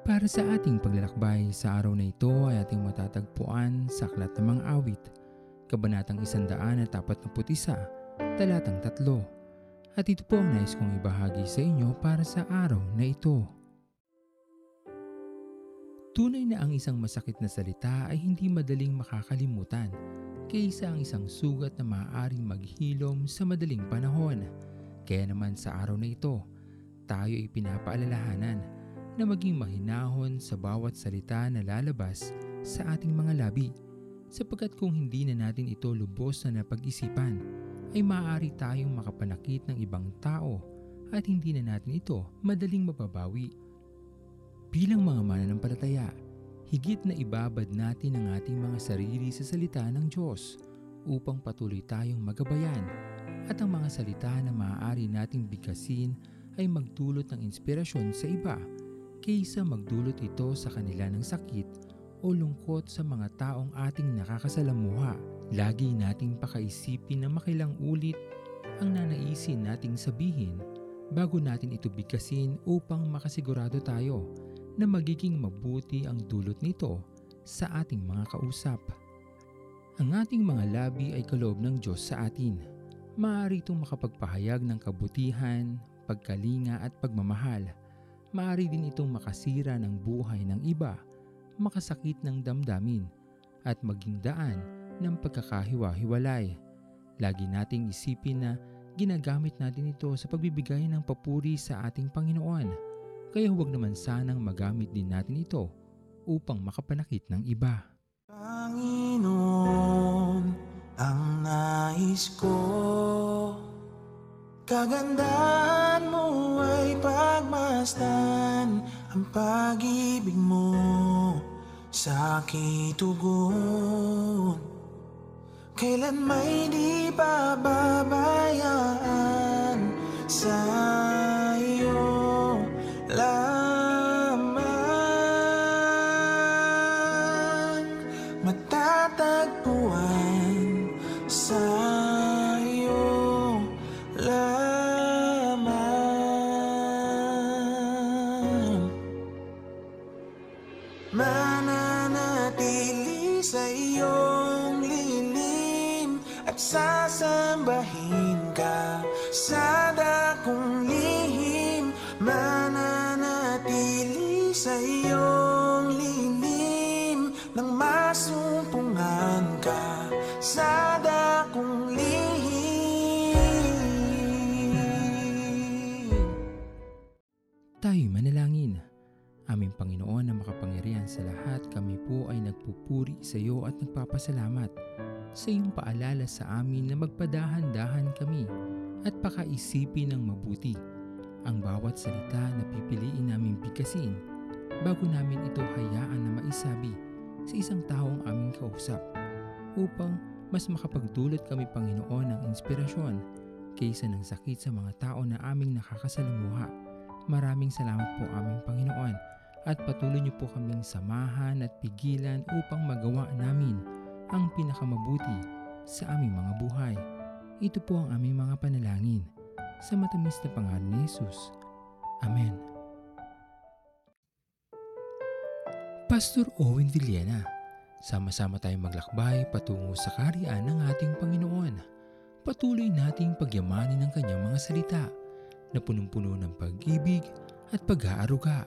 Para sa ating paglalakbay sa araw na ito ay ating matatagpuan sa Aklat ng Mga Awit, Kabanatang 141, Talatang 3. At ito po ang nais kong ibahagi sa inyo para sa araw na ito. Tunay na ang isang masakit na salita ay hindi madaling makakalimutan kaysa ang isang sugat na maaaring maghilom sa madaling panahon. Kaya naman sa araw na ito, tayo ay pinapaalalahanan na maging mahinahon sa bawat salita na lalabas sa ating mga labi sapagkat kung hindi na natin ito lubos na napag-isipan ay maaari tayong makapanakit ng ibang tao at hindi na natin ito madaling mababawi. Bilang mga mananampalataya, higit na ibabad natin ang ating mga sarili sa salita ng Diyos upang patuloy tayong magabayan at ang mga salita na maaari nating bigkasin ay magdulot ng inspirasyon sa iba kaysa magdulot ito sa kanila ng sakit o lungkot sa mga taong ating nakakasalamuha. Lagi nating pakaisipin na makilang ulit ang nanaisin nating sabihin bago natin ito bigkasin upang makasigurado tayo na magiging mabuti ang dulot nito sa ating mga kausap. Ang ating mga labi ay kaloob ng Diyos sa atin. Maaari itong makapagpahayag ng kabutihan, pagkalinga at pagmamahal. Maaari din itong makasira ng buhay ng iba, makasakit ng damdamin, at maging daan ng pagkakahiwa-hiwalay. Lagi nating isipin na ginagamit natin ito sa pagbibigay ng papuri sa ating Panginoon. Kaya huwag naman sanang magamit din natin ito upang makapanakit ng iba. Panginoon, ang nais ko Kagandahan mo ay pagmasdan Ang pag-ibig mo sa aking tugon. Kailan may di pababayaan sa sasambahin ka sa dakong lihim. Mananatili sa iyong lilim. Nang masumpungan ka sa dakong lihim. Tayo'y manalangin. Aming Panginoon na makapangyarihan sa lahat, kami po ay nagpupuri sa iyo at nagpapasalamat sa iyong paalala sa amin na magpadahan-dahan kami at pakaisipin ng mabuti ang bawat salita na pipiliin namin bigkasin bago namin ito hayaan na maisabi sa isang taong aming kausap upang mas makapagdulot kami Panginoon ng inspirasyon kaysa ng sakit sa mga tao na aming nakakasalamuha. Maraming salamat po aming Panginoon at patuloy niyo po kaming samahan at pigilan upang magawa namin ang pinakamabuti sa aming mga buhay. Ito po ang aming mga panalangin sa matamis na pangalan ni Jesus. Amen. Pastor Owen Villena, sama-sama tayong maglakbay patungo sa kariyan ng ating Panginoon. Patuloy nating pagyamanin ang kanyang mga salita na punong-puno ng pag-ibig at pag-aaruga.